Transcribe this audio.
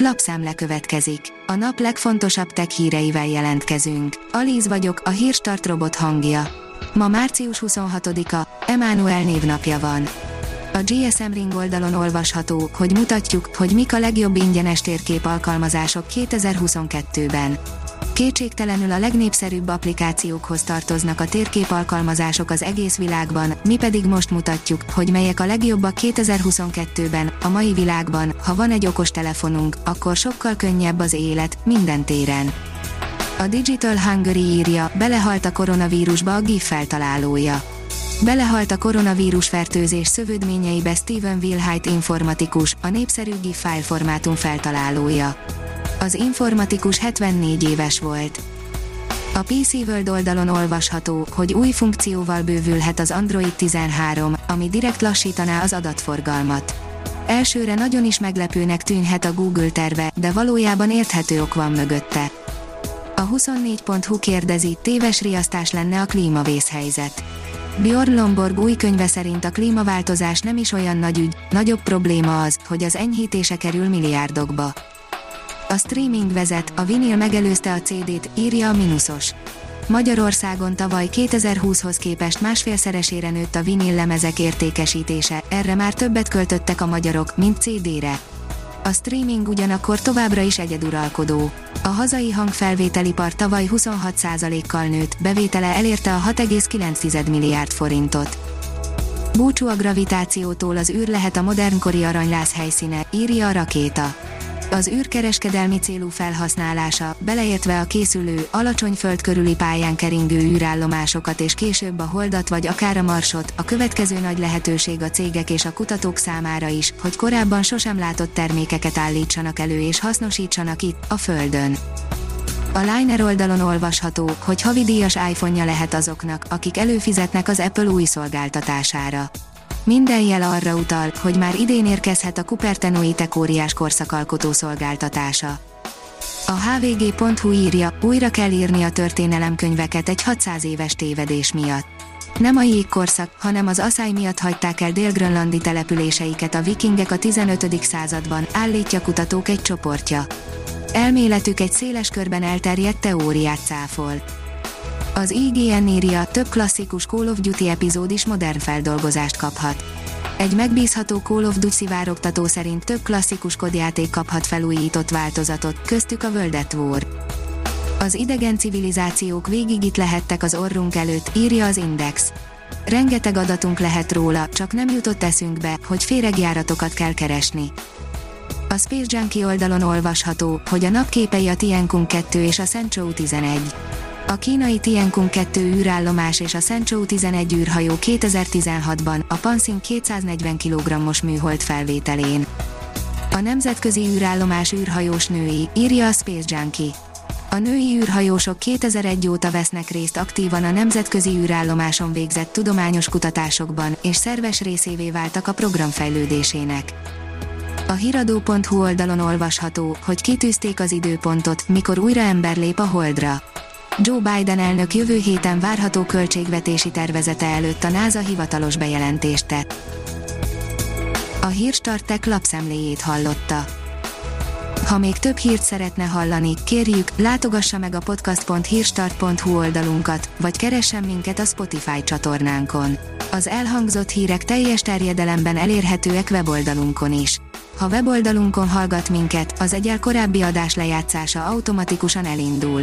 Lapszemle következik. A nap legfontosabb tech híreivel jelentkezünk. Alíz vagyok, a hírstart robot hangja. Ma március 26-a, Emmanuel névnapja van. A GSM Ring oldalon olvasható, hogy mutatjuk, hogy mik a legjobb ingyenes térkép alkalmazások 2022-ben. Kétségtelenül a legnépszerűbb applikációkhoz tartoznak a térkép alkalmazások az egész világban, mi pedig most mutatjuk, hogy melyek a legjobbak 2022-ben, a mai világban, ha van egy okos telefonunk, akkor sokkal könnyebb az élet, minden téren. A Digital Hungary írja, belehalt a koronavírusba a GIF feltalálója. Belehalt a koronavírus fertőzés szövődményeibe Steven Wilhite informatikus, a népszerű GIF fájlformátum feltalálója. Az informatikus 74 éves volt. A PC World oldalon olvasható, hogy új funkcióval bővülhet az Android 13, ami direkt lassítaná az adatforgalmat. Elsőre nagyon is meglepőnek tűnhet a Google terve, de valójában érthető ok van mögötte. A 24.hu kérdezi, téves riasztás lenne a klímavészhelyzet. Bjorn Lomborg új könyve szerint a klímaváltozás nem is olyan nagy ügy, nagyobb probléma az, hogy az enyhítése kerül milliárdokba. A streaming vezet, a vinil megelőzte a CD-t, írja a Minusos. Magyarországon tavaly 2020-hoz képest másfélszeresére nőtt a vinil lemezek értékesítése, erre már többet költöttek a magyarok, mint CD-re. A streaming ugyanakkor továbbra is egyeduralkodó. A hazai hangfelvételipar tavaly 26%-kal nőtt, bevétele elérte a 6,9 milliárd forintot. Búcsú a gravitációtól az űr lehet a modernkori aranylász helyszíne, írja a rakéta az űrkereskedelmi célú felhasználása, beleértve a készülő, alacsony föld körüli pályán keringő űrállomásokat és később a holdat vagy akár a marsot, a következő nagy lehetőség a cégek és a kutatók számára is, hogy korábban sosem látott termékeket állítsanak elő és hasznosítsanak itt, a Földön. A Liner oldalon olvasható, hogy havidíjas iPhone-ja lehet azoknak, akik előfizetnek az Apple új szolgáltatására. Minden jel arra utal, hogy már idén érkezhet a Cupertino Tech óriás korszakalkotó szolgáltatása. A hvg.hu írja, újra kell írni a történelemkönyveket egy 600 éves tévedés miatt. Nem a jégkorszak, hanem az asszály miatt hagyták el délgrönlandi településeiket a vikingek a 15. században, állítja kutatók egy csoportja. Elméletük egy széles körben elterjedt teóriát cáfol. Az IGN írja, több klasszikus Call of Duty epizód is modern feldolgozást kaphat. Egy megbízható Call of Duty szivárogtató szerint több klasszikus kodjáték kaphat felújított változatot, köztük a World at War. Az idegen civilizációk végig itt lehettek az orrunk előtt, írja az Index. Rengeteg adatunk lehet róla, csak nem jutott eszünkbe, hogy féregjáratokat kell keresni. A Space Junkie oldalon olvasható, hogy a napképei a Tiankung 2 és a Senchou 11. A kínai Tiankung 2 űrállomás és a Senchou 11 űrhajó 2016-ban a Pansin 240 kg-os műhold felvételén. A nemzetközi űrállomás űrhajós női, írja a Space Junkie. A női űrhajósok 2001 óta vesznek részt aktívan a nemzetközi űrállomáson végzett tudományos kutatásokban, és szerves részévé váltak a program fejlődésének. A hiradó.hu oldalon olvasható, hogy kitűzték az időpontot, mikor újra ember lép a Holdra. Joe Biden elnök jövő héten várható költségvetési tervezete előtt a NASA hivatalos bejelentést tett. A Hírstartek lapszemléjét hallotta. Ha még több hírt szeretne hallani, kérjük, látogassa meg a podcast.hírstart.hu oldalunkat, vagy keressen minket a Spotify csatornánkon. Az elhangzott hírek teljes terjedelemben elérhetőek weboldalunkon is. Ha weboldalunkon hallgat minket, az egyel korábbi adás lejátszása automatikusan elindul.